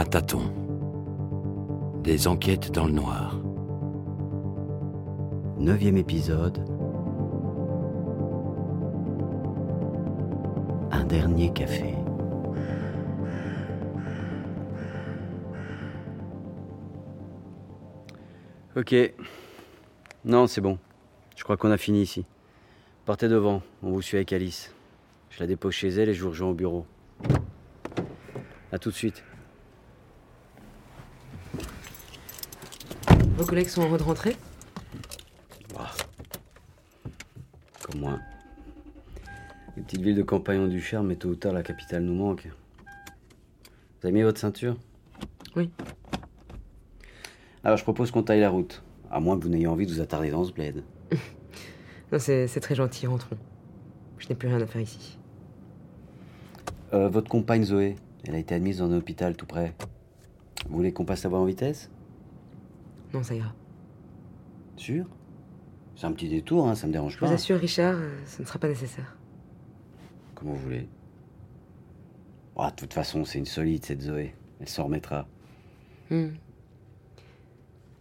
À tâtons. Des enquêtes dans le noir. Neuvième épisode. Un dernier café. Ok. Non, c'est bon. Je crois qu'on a fini ici. Partez devant, on vous suit avec Alice. Je la dépose chez elle et je vous rejoins au bureau. A tout de suite. Vos collègues sont en route de rentrée Bah. Comme moi. Les petites villes de campagne ont du charme, mais tôt ou tard, la capitale nous manque. Vous avez mis votre ceinture? Oui. Alors, je propose qu'on taille la route. À moins que vous n'ayez envie de vous attarder dans ce bled. Non, c'est très gentil, rentrons. Je n'ai plus rien à faire ici. Euh, votre compagne Zoé, elle a été admise dans un hôpital tout près. Vous voulez qu'on passe la voie en vitesse? Non, ça ira. Sûr? C'est un petit détour, hein, ça me dérange Je pas. vous assure, Richard, euh, ce ne sera pas nécessaire. Comme vous voulez? Ah, de toute façon, c'est une solide, cette Zoé. Elle s'en remettra. Hmm.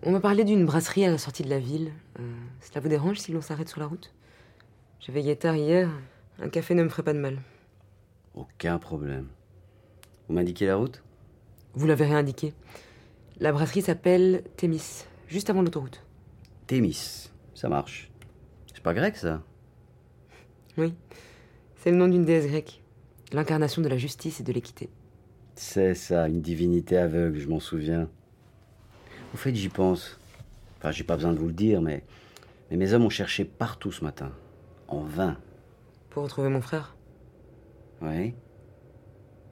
On m'a parlé d'une brasserie à la sortie de la ville. Euh, cela vous dérange si l'on s'arrête sur la route? J'ai veillé tard hier. Un café ne me ferait pas de mal. Aucun problème. Vous m'indiquez la route? Vous l'avez réindiqué. La brasserie s'appelle Thémis, juste avant l'autoroute. Thémis. Ça marche. C'est pas grec, ça? Oui. C'est le nom d'une déesse grecque. L'incarnation de la justice et de l'équité. C'est ça, une divinité aveugle, je m'en souviens. Au fait, j'y pense. Enfin, j'ai pas besoin de vous le dire, mais, mais mes hommes ont cherché partout ce matin. En vain. Pour retrouver mon frère? Oui.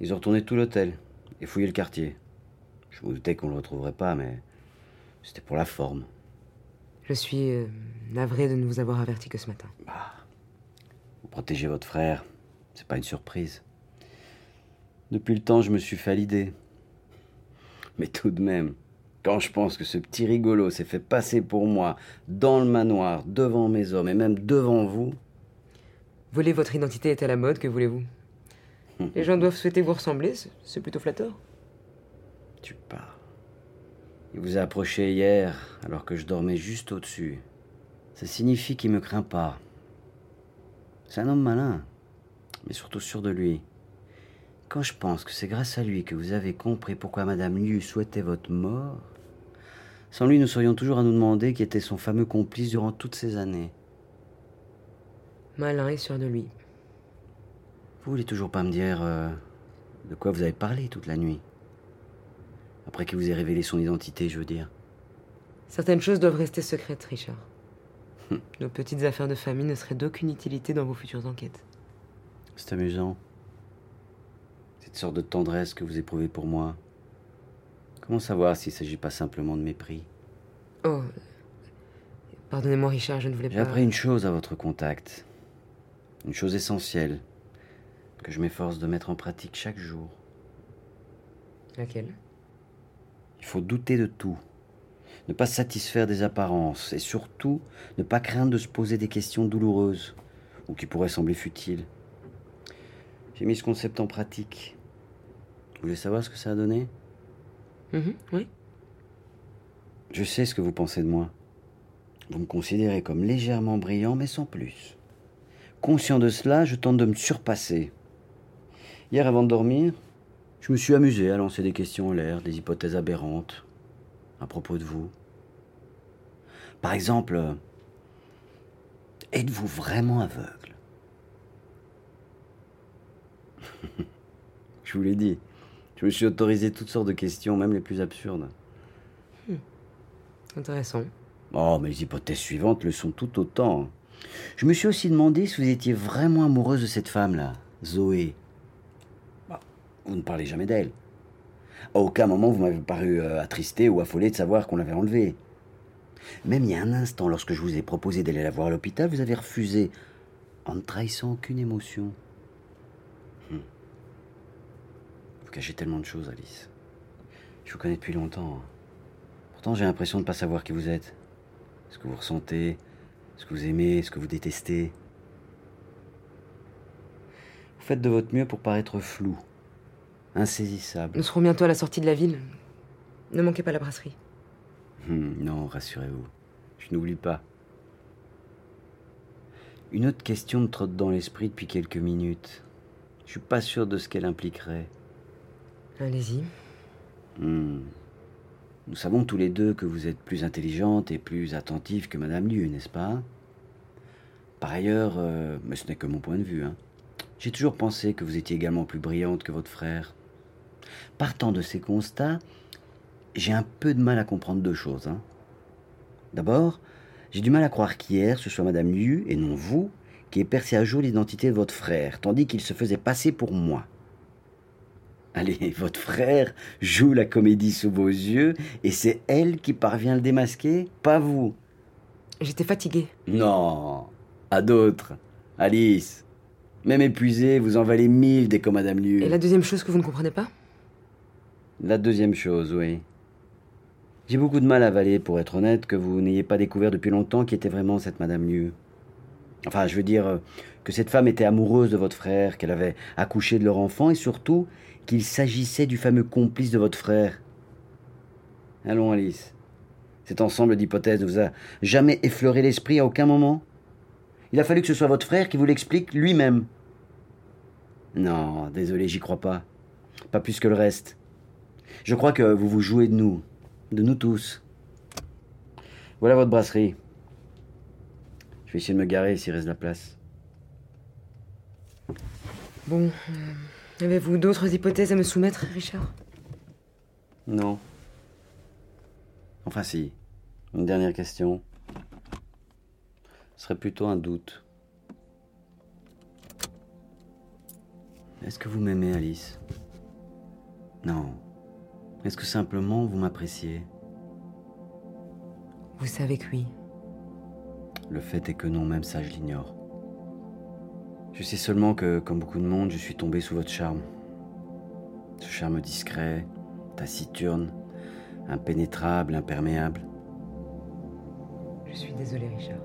Ils ont retourné tout l'hôtel et fouillé le quartier. Je me doutais qu'on le retrouverait pas, mais c'était pour la forme. Je suis euh, navré de ne vous avoir averti que ce matin. Vous protégez votre frère, c'est pas une surprise. Depuis le temps, je me suis fait à l'idée. Mais tout de même, quand je pense que ce petit rigolo s'est fait passer pour moi dans le manoir, devant mes hommes et même devant vous, Voler votre identité est à la mode, que voulez-vous? Les gens doivent souhaiter vous ressembler, c'est plutôt flatteur. Tu pars. Il vous a approché hier alors que je dormais juste au-dessus. Ça signifie qu'il me craint pas. C'est un homme malin, mais surtout sûr de lui. Quand je pense que c'est grâce à lui que vous avez compris pourquoi Madame Liu souhaitait votre mort, sans lui nous serions toujours à nous demander qui était son fameux complice durant toutes ces années. Malin et sûr de lui. Vous voulez toujours pas me dire euh, de quoi vous avez parlé toute la nuit Après qu'il vous ait révélé son identité, je veux dire. Certaines choses doivent rester secrètes, Richard. Nos petites affaires de famille ne seraient d'aucune utilité dans vos futures enquêtes. C'est amusant. Cette sorte de tendresse que vous éprouvez pour moi. Comment savoir s'il ne s'agit pas simplement de mépris? Oh. Pardonnez-moi, Richard, je ne voulais J'ai pas. appris une chose à votre contact. Une chose essentielle. Que je m'efforce de mettre en pratique chaque jour. Laquelle? Il faut douter de tout. Ne pas satisfaire des apparences. Et surtout, ne pas craindre de se poser des questions douloureuses. Ou qui pourraient sembler futiles. J'ai mis ce concept en pratique. Vous voulez savoir ce que ça a donné? Mhm, Oui. Je sais ce que vous pensez de moi. Vous me considérez comme légèrement brillant, mais sans plus. Conscient de cela, je tente de me surpasser. Hier, avant de dormir, je me suis amusé à lancer des questions en l'air, des hypothèses aberrantes à propos de vous. Par exemple, euh, êtes-vous vraiment aveugle? Je vous l'ai dit. Je me suis autorisé toutes sortes de questions, même les plus absurdes. Intéressant. Oh, mais les hypothèses suivantes le sont tout autant. Je me suis aussi demandé si vous étiez vraiment amoureuse de cette femme-là, Zoé. Vous ne parlez jamais d'elle. À aucun moment vous m'avez paru euh, attristé ou affolé de savoir qu'on l'avait enlevée. Même il y a un instant, lorsque je vous ai proposé d'aller la voir à l'hôpital, vous avez refusé, en ne trahissant aucune émotion. Hmm. Vous cachez tellement de choses, Alice. Je vous connais depuis longtemps. Pourtant, j'ai l'impression de ne pas savoir qui vous êtes. Ce que vous ressentez, ce que vous aimez, ce que vous détestez. Vous faites de votre mieux pour paraître flou, insaisissable. Nous serons bientôt à la sortie de la ville. Ne manquez pas la brasserie. Hum, non, rassurez-vous. Je n'oublie pas. Une autre question me trotte dans l'esprit depuis quelques minutes. Je suis pas sûr de ce qu'elle impliquerait. Allez-y. Hmm. Nous savons tous les deux que vous êtes plus intelligente et plus attentive que Madame Liu, n'est-ce pas? Par ailleurs, euh, mais ce n'est que mon point de vue, hein, j'ai toujours pensé que vous étiez également plus brillante que votre frère. Partant de ces constats, j'ai un peu de mal à comprendre deux choses. hein. D'abord, j'ai du mal à croire qu'hier, ce soit Madame Liu et non vous qui ait percé à jour l'identité de votre frère, tandis qu'il se faisait passer pour moi. Allez, votre frère joue la comédie sous vos yeux et c'est elle qui parvient à le démasquer, pas vous. J'étais fatiguée. Non, à d'autres. Alice, même épuisée, vous en valez mille des comme Madame Liu. Et la deuxième chose que vous ne comprenez pas? La deuxième chose, oui. J'ai beaucoup de mal à avaler, pour être honnête, que vous n'ayez pas découvert depuis longtemps qui était vraiment cette Madame Liu. Enfin, je veux dire euh, que cette femme était amoureuse de votre frère, qu'elle avait accouché de leur enfant et surtout qu'il s'agissait du fameux complice de votre frère. Allons, Alice. Cet ensemble d'hypothèses ne vous a jamais effleuré l'esprit à aucun moment? Il a fallu que ce soit votre frère qui vous l'explique lui-même. Non, désolé, j'y crois pas. Pas plus que le reste. Je crois que vous vous jouez de nous, de nous tous. Voilà votre brasserie. Je vais essayer de me garer s'il reste de la place. Bon, euh, avez-vous d'autres hypothèses à me soumettre, Richard? Non. Enfin si. Une dernière question. Ce serait plutôt un doute. Est-ce que vous m'aimez, Alice? Non. Est-ce que simplement vous m'appréciez? Vous savez que oui. Le fait est que non, même ça, je l'ignore. Je sais seulement que, comme beaucoup de monde, je suis tombé sous votre charme. Ce charme discret, taciturne, impénétrable, imperméable. Je suis désolée, Richard.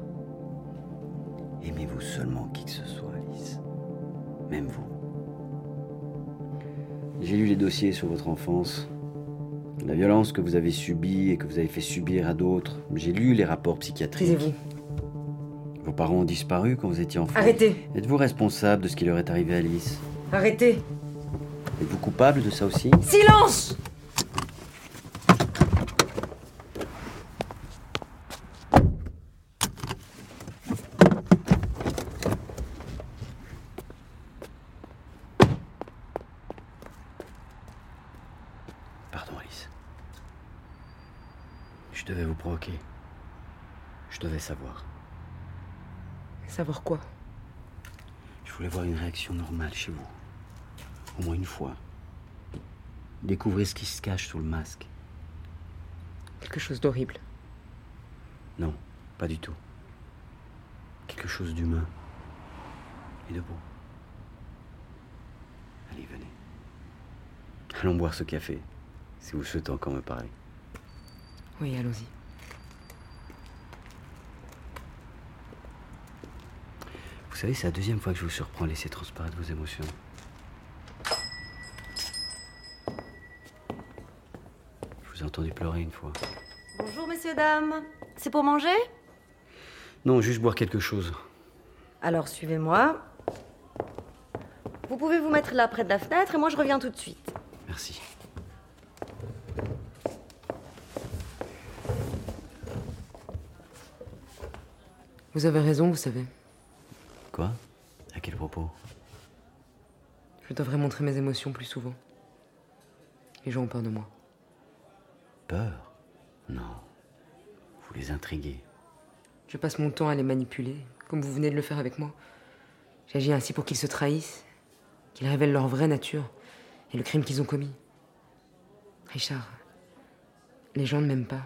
Aimez-vous seulement qui que ce soit, Alice? Même vous. J'ai lu les dossiers sur votre enfance, la violence que vous avez subie et que vous avez fait subir à d'autres. J'ai lu les rapports psychiatriques. Taisez-vous. Vos parents ont disparu quand vous étiez enfant. Arrêtez Êtes-vous responsable de ce qui leur est arrivé à Alice? Arrêtez Êtes-vous coupable de ça aussi? Silence Pardon, Alice. Je devais vous provoquer. Je devais savoir. Savoir quoi? Je voulais voir une réaction normale chez vous. Au moins une fois. Découvrir ce qui se cache sous le masque. Quelque chose d'horrible. Non, pas du tout. Quelque chose d'humain. Et de beau. Allez, venez. Allons boire ce café, si vous souhaitez encore me parler. Oui, allons-y. Savez, c'est la deuxième fois que je vous surprends à laisser transparaître vos émotions. Je vous ai entendu pleurer une fois. Bonjour messieurs, dames. C'est pour manger? Non, juste boire quelque chose. Alors suivez-moi. Vous pouvez vous mettre là près de la fenêtre et moi je reviens tout de suite. Merci. Vous avez raison, vous savez. Quoi? À quel propos? Je devrais montrer mes émotions plus souvent. Les gens ont peur de moi. Peur? Non. Vous les intriguez. Je passe mon temps à les manipuler, comme vous venez de le faire avec moi. J'agis ainsi pour qu'ils se trahissent, qu'ils révèlent leur vraie nature et le crime qu'ils ont commis. Richard, les gens ne m'aiment pas.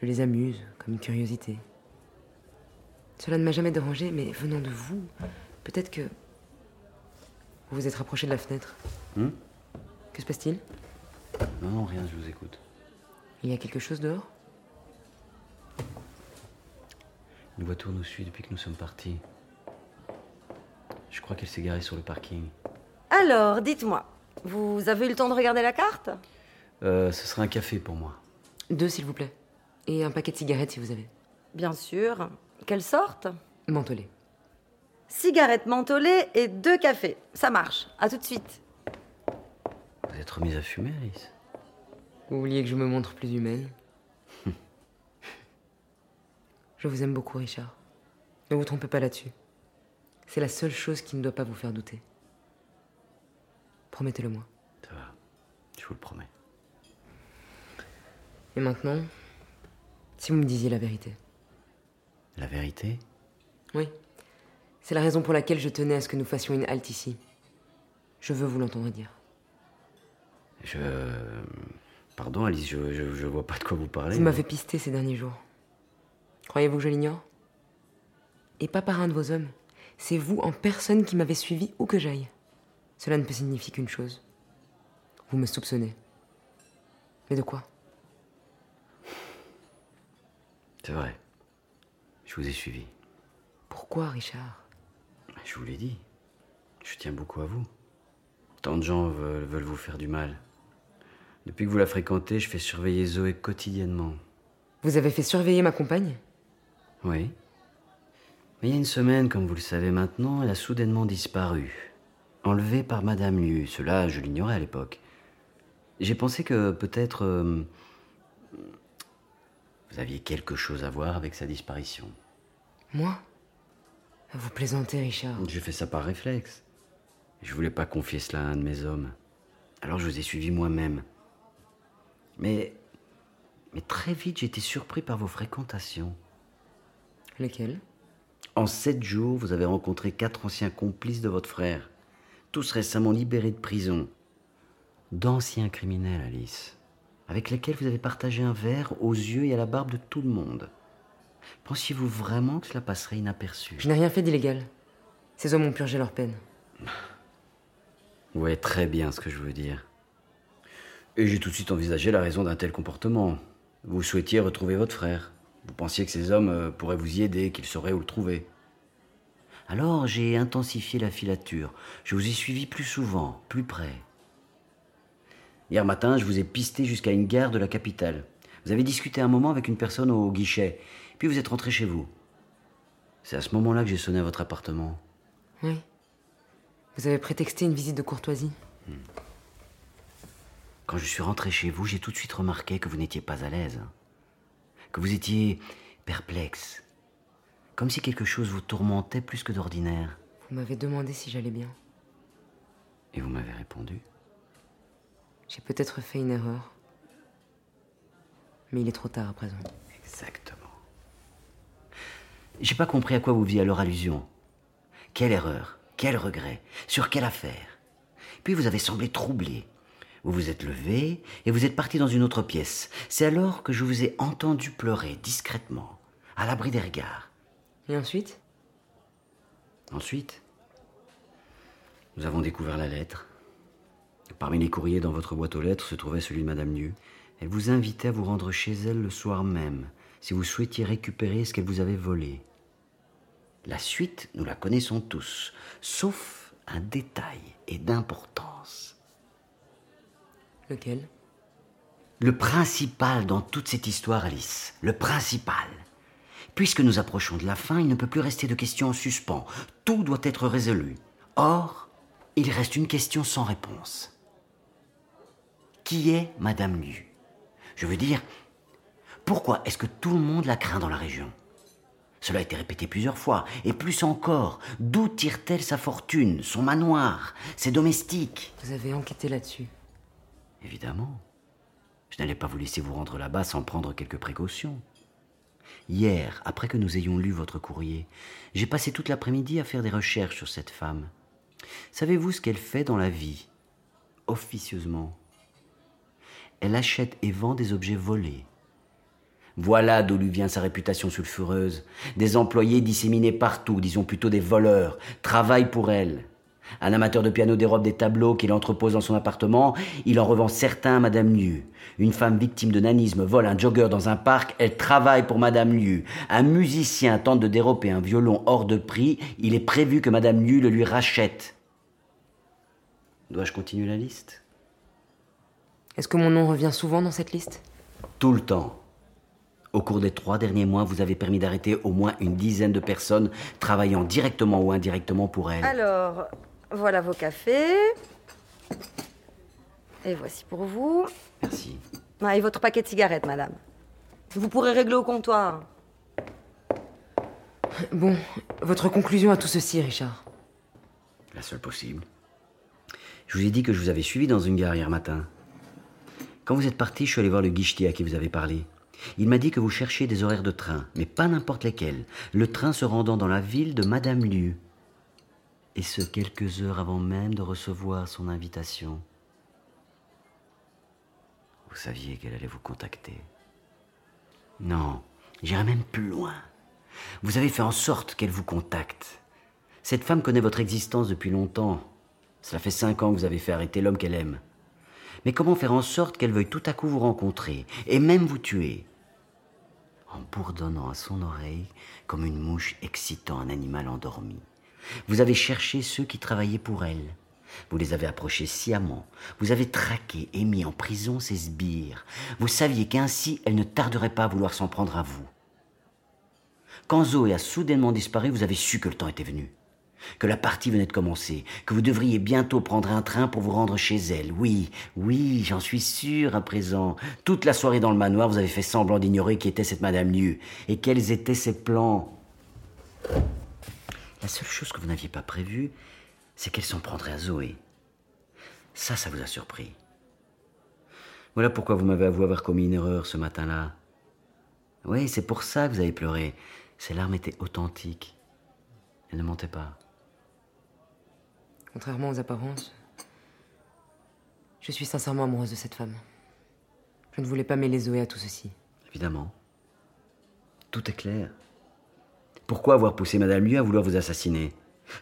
Je les amuse, comme une curiosité. Cela ne m'a jamais dérangé, mais venant de vous, peut-être que. Vous vous êtes rapproché de la fenêtre. Hum Que se passe-t-il? Non, non, rien, je vous écoute. Il y a quelque chose dehors? Une voiture nous suit depuis que nous sommes partis. Je crois qu'elle s'est garée sur le parking. Alors, dites-moi, Vous avez eu le temps de regarder la carte? Euh, ce sera un café pour moi. Deux, s'il vous plaît. Et un paquet de cigarettes, si vous avez. Bien sûr. Quelle sorte? Mentholé. Cigarette mentholée et deux cafés. Ça marche. À tout de suite. Vous êtes remise à fumer, Alice? Vous vouliez que je me montre plus humaine? Je vous aime beaucoup, Richard. Ne vous trompez pas là-dessus. C'est la seule chose qui ne doit pas vous faire douter. Promettez-le-moi. Ça va, je vous le promets. Et maintenant, si vous me disiez la vérité. La vérité Oui. C'est la raison pour laquelle je tenais à ce que nous fassions une halte ici. Je veux vous l'entendre dire. Je. Pardon, Alice, je, je, je vois pas de quoi vous parlez. Vous m'avez pisté ces derniers jours. Croyez-vous que je l'ignore? Et pas par un de vos hommes. C'est vous en personne qui m'avez suivi où que j'aille. Cela ne peut signifier qu'une chose. Vous me soupçonnez. Mais de quoi? C'est vrai. Je vous ai suivi. Pourquoi, Richard? Je vous l'ai dit. Je tiens beaucoup à vous. Tant de gens veulent, veulent vous faire du mal. Depuis que vous la fréquentez, je fais surveiller Zoé quotidiennement. Vous avez fait surveiller ma compagne? Oui. Mais il y a une semaine, comme vous le savez maintenant, elle a soudainement disparu. Enlevée par Madame Liu. Cela, je l'ignorais à l'époque. J'ai pensé que peut-être. euh, vous aviez quelque chose à voir avec sa disparition. Moi? Vous plaisantez, Richard. J'ai fait ça par réflexe. Je voulais pas confier cela à un de mes hommes. Alors je vous ai suivi moi-même. Mais. Mais très vite, j'ai été surpris par vos fréquentations. Lesquels En sept jours, vous avez rencontré quatre anciens complices de votre frère, tous récemment libérés de prison. D'anciens criminels, Alice, avec lesquels vous avez partagé un verre aux yeux et à la barbe de tout le monde. Pensiez-vous vraiment que cela passerait inaperçu? Je n'ai rien fait d'illégal. Ces hommes ont purgé leur peine. Vous voyez très bien ce que je veux dire. Et j'ai tout de suite envisagé la raison d'un tel comportement. Vous souhaitiez retrouver votre frère. Vous pensiez que ces hommes euh, pourraient vous y aider, qu'ils sauraient où le trouver. Alors j'ai intensifié la filature. Je vous ai suivi plus souvent, plus près. Hier matin, je vous ai pisté jusqu'à une gare de la capitale. Vous avez discuté un moment avec une personne au guichet, puis vous êtes rentré chez vous. C'est à ce moment-là que j'ai sonné à votre appartement. Oui. Vous avez prétexté une visite de courtoisie. Quand je suis rentré chez vous, j'ai tout de suite remarqué que vous n'étiez pas à l'aise. Que vous étiez perplexe. Comme si quelque chose vous tourmentait plus que d'ordinaire. Vous m'avez demandé si j'allais bien. Et vous m'avez répondu. J'ai peut-être fait une erreur. Mais il est trop tard à présent. Exactement. J'ai pas compris à quoi vous faisiez alors allusion. Quelle erreur, quel regret, sur quelle affaire. Puis vous avez semblé troublé. Vous vous êtes levé et vous êtes parti dans une autre pièce. C'est alors que je vous ai entendu pleurer discrètement, à l'abri des regards. Et ensuite? Ensuite, nous avons découvert la lettre. Parmi les courriers dans votre boîte aux lettres se trouvait celui de Madame Liu. Elle vous invitait à vous rendre chez elle le soir même, si vous souhaitiez récupérer ce qu'elle vous avait volé. La suite, nous la connaissons tous, sauf un détail et d'importance. Lequel? Le principal dans toute cette histoire, Alice, le principal. Puisque nous approchons de la fin, il ne peut plus rester de questions en suspens. Tout doit être résolu. Or, il reste une question sans réponse. Qui est Madame Liu Je veux dire, pourquoi est-ce que tout le monde la craint dans la région? Cela a été répété plusieurs fois, et plus encore. D'où tire-t-elle sa fortune, son manoir, ses domestiques? Vous avez enquêté là-dessus. Évidemment. Je n'allais pas vous laisser vous rendre là-bas sans prendre quelques précautions. Hier, après que nous ayons lu votre courrier, j'ai passé toute l'après-midi à faire des recherches sur cette femme. Savez-vous ce qu'elle fait dans la vie? Officieusement. Elle achète et vend des objets volés. Voilà d'où lui vient sa réputation sulfureuse. Des employés disséminés partout, disons plutôt des voleurs, travaillent pour elle. Un amateur de piano dérobe des tableaux qu'il entrepose dans son appartement, il en revend certains à Madame Liu. Une femme victime de nanisme vole un jogger dans un parc, elle travaille pour Madame Liu. Un musicien tente de dérober un violon hors de prix, il est prévu que Madame Liu le lui rachète. Dois-je continuer la liste? Est-ce que mon nom revient souvent dans cette liste? Tout le temps. Au cours des trois derniers mois, vous avez permis d'arrêter au moins une dizaine de personnes travaillant directement ou indirectement pour elle. Alors, voilà vos cafés. Et voici pour vous. Merci. Ah, et votre paquet de cigarettes, madame. Vous pourrez régler au comptoir. Bon, votre conclusion à tout ceci, Richard? La seule possible. Je vous ai dit que je vous avais suivi dans une gare hier matin. Quand vous êtes parti, je suis allé voir le guichetier à qui vous avez parlé. Il m'a dit que vous cherchiez des horaires de train, mais pas n'importe lesquels. Le train se rendant dans la ville de Madame Liu. Et ce, quelques heures avant même de recevoir son invitation. Vous saviez qu'elle allait vous contacter. Non, j'irai même plus loin. Vous avez fait en sorte qu'elle vous contacte. Cette femme connaît votre existence depuis longtemps. Cela fait cinq ans que vous avez fait arrêter l'homme qu'elle aime. Mais comment faire en sorte qu'elle veuille tout à coup vous rencontrer et même vous tuer En bourdonnant à son oreille comme une mouche excitant un animal endormi. Vous avez cherché ceux qui travaillaient pour elle. Vous les avez approchés sciemment. Vous avez traqué et mis en prison ses sbires. Vous saviez qu'ainsi elle ne tarderait pas à vouloir s'en prendre à vous. Quand Zoé a soudainement disparu, vous avez su que le temps était venu. Que la partie venait de commencer, que vous devriez bientôt prendre un train pour vous rendre chez elle. Oui, oui, j'en suis sûr à présent. Toute la soirée dans le manoir, vous avez fait semblant d'ignorer qui était cette Madame Liu et quels étaient ses plans? La seule chose que vous n'aviez pas prévue, c'est qu'elle s'en prendrait à Zoé. Ça, ça vous a surpris. Voilà pourquoi vous m'avez avoué avoir commis une erreur ce matin-là. Oui, c'est pour ça que vous avez pleuré. Ces larmes étaient authentiques. Elles ne mentaient pas. Contrairement aux apparences, je suis sincèrement amoureuse de cette femme. Je ne voulais pas mêler Zoé à tout ceci. Évidemment. Tout est clair. Pourquoi avoir poussé Madame Liu à vouloir vous assassiner?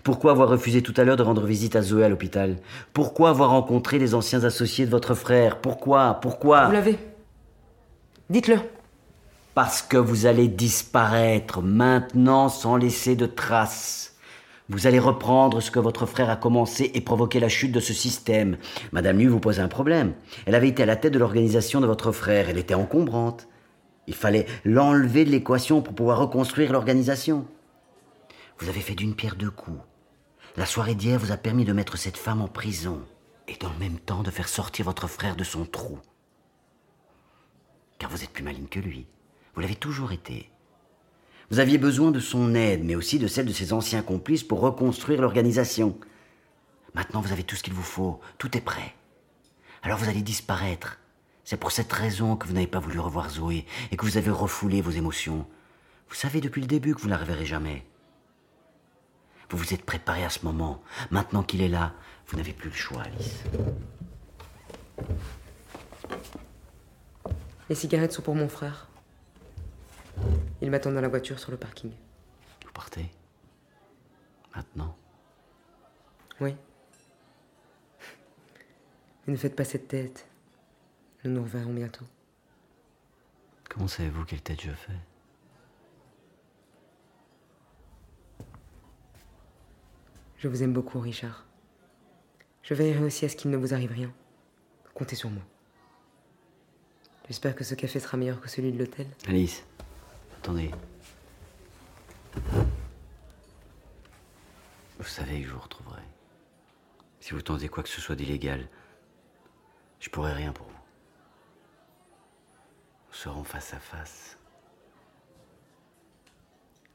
Pourquoi avoir refusé tout à l'heure de rendre visite à Zoé à l'hôpital? Pourquoi avoir rencontré les anciens associés de votre frère? Pourquoi? Pourquoi? Vous l'avez Dites-le. Parce que vous allez disparaître maintenant sans laisser de traces. Vous allez reprendre ce que votre frère a commencé et provoquer la chute de ce système. Madame Liu vous pose un problème. Elle avait été à la tête de l'organisation de votre frère. Elle était encombrante. Il fallait l'enlever de l'équation pour pouvoir reconstruire l'organisation. Vous avez fait d'une pierre deux coups. La soirée d'hier vous a permis de mettre cette femme en prison et dans le même temps de faire sortir votre frère de son trou. Car vous êtes plus maligne que lui. Vous l'avez toujours été. Vous aviez besoin de son aide, mais aussi de celle de ses anciens complices pour reconstruire l'organisation. Maintenant, vous avez tout ce qu'il vous faut. Tout est prêt. Alors vous allez disparaître. C'est pour cette raison que vous n'avez pas voulu revoir Zoé et que vous avez refoulé vos émotions. Vous savez depuis le début que vous ne la reverrez jamais. Vous vous êtes préparé à ce moment. Maintenant qu'il est là, vous n'avez plus le choix, Alice. Les cigarettes sont pour mon frère. Il m'attend dans la voiture sur le parking. Vous partez Maintenant Oui. Mais ne faites pas cette tête. Nous nous reverrons bientôt. Comment savez-vous quelle tête je fais Je vous aime beaucoup, Richard. Je veillerai aussi à ce qu'il ne vous arrive rien. Comptez sur moi. J'espère que ce café sera meilleur que celui de l'hôtel. Alice, attendez. Vous savez que je vous retrouverai. Si vous tentez quoi que ce soit d'illégal, je pourrai rien pour vous. Nous serons face à face.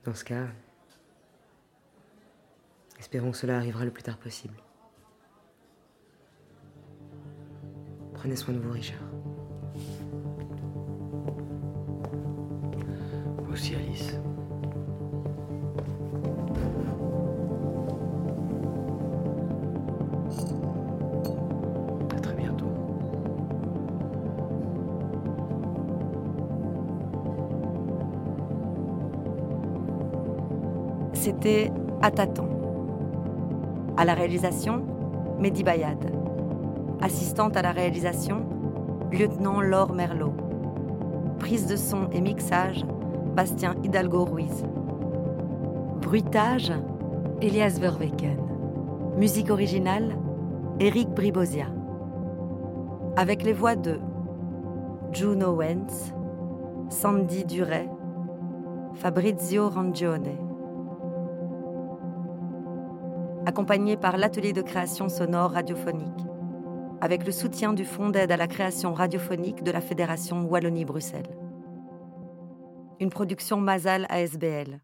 Dans ce cas, espérons que cela arrivera le plus tard possible. Prenez soin de vous, Richard. C'était À tâtons. À la réalisation, Mehdi Bayad. Assistante à la réalisation, lieutenant Laure Merlot. Prise de son et mixage, Bastien Hidalgo Ruiz. Bruitage, Elias Verweken. Musique originale, Éric Bribosia. Avec les voix de Juno Wentz, Sandy Duret, Fabrizio Rangione. Accompagné par l'atelier de création sonore radiophonique, avec le soutien du Fonds d'aide à la création radiophonique de la Fédération Wallonie-Bruxelles. Une production Mazal ASBL.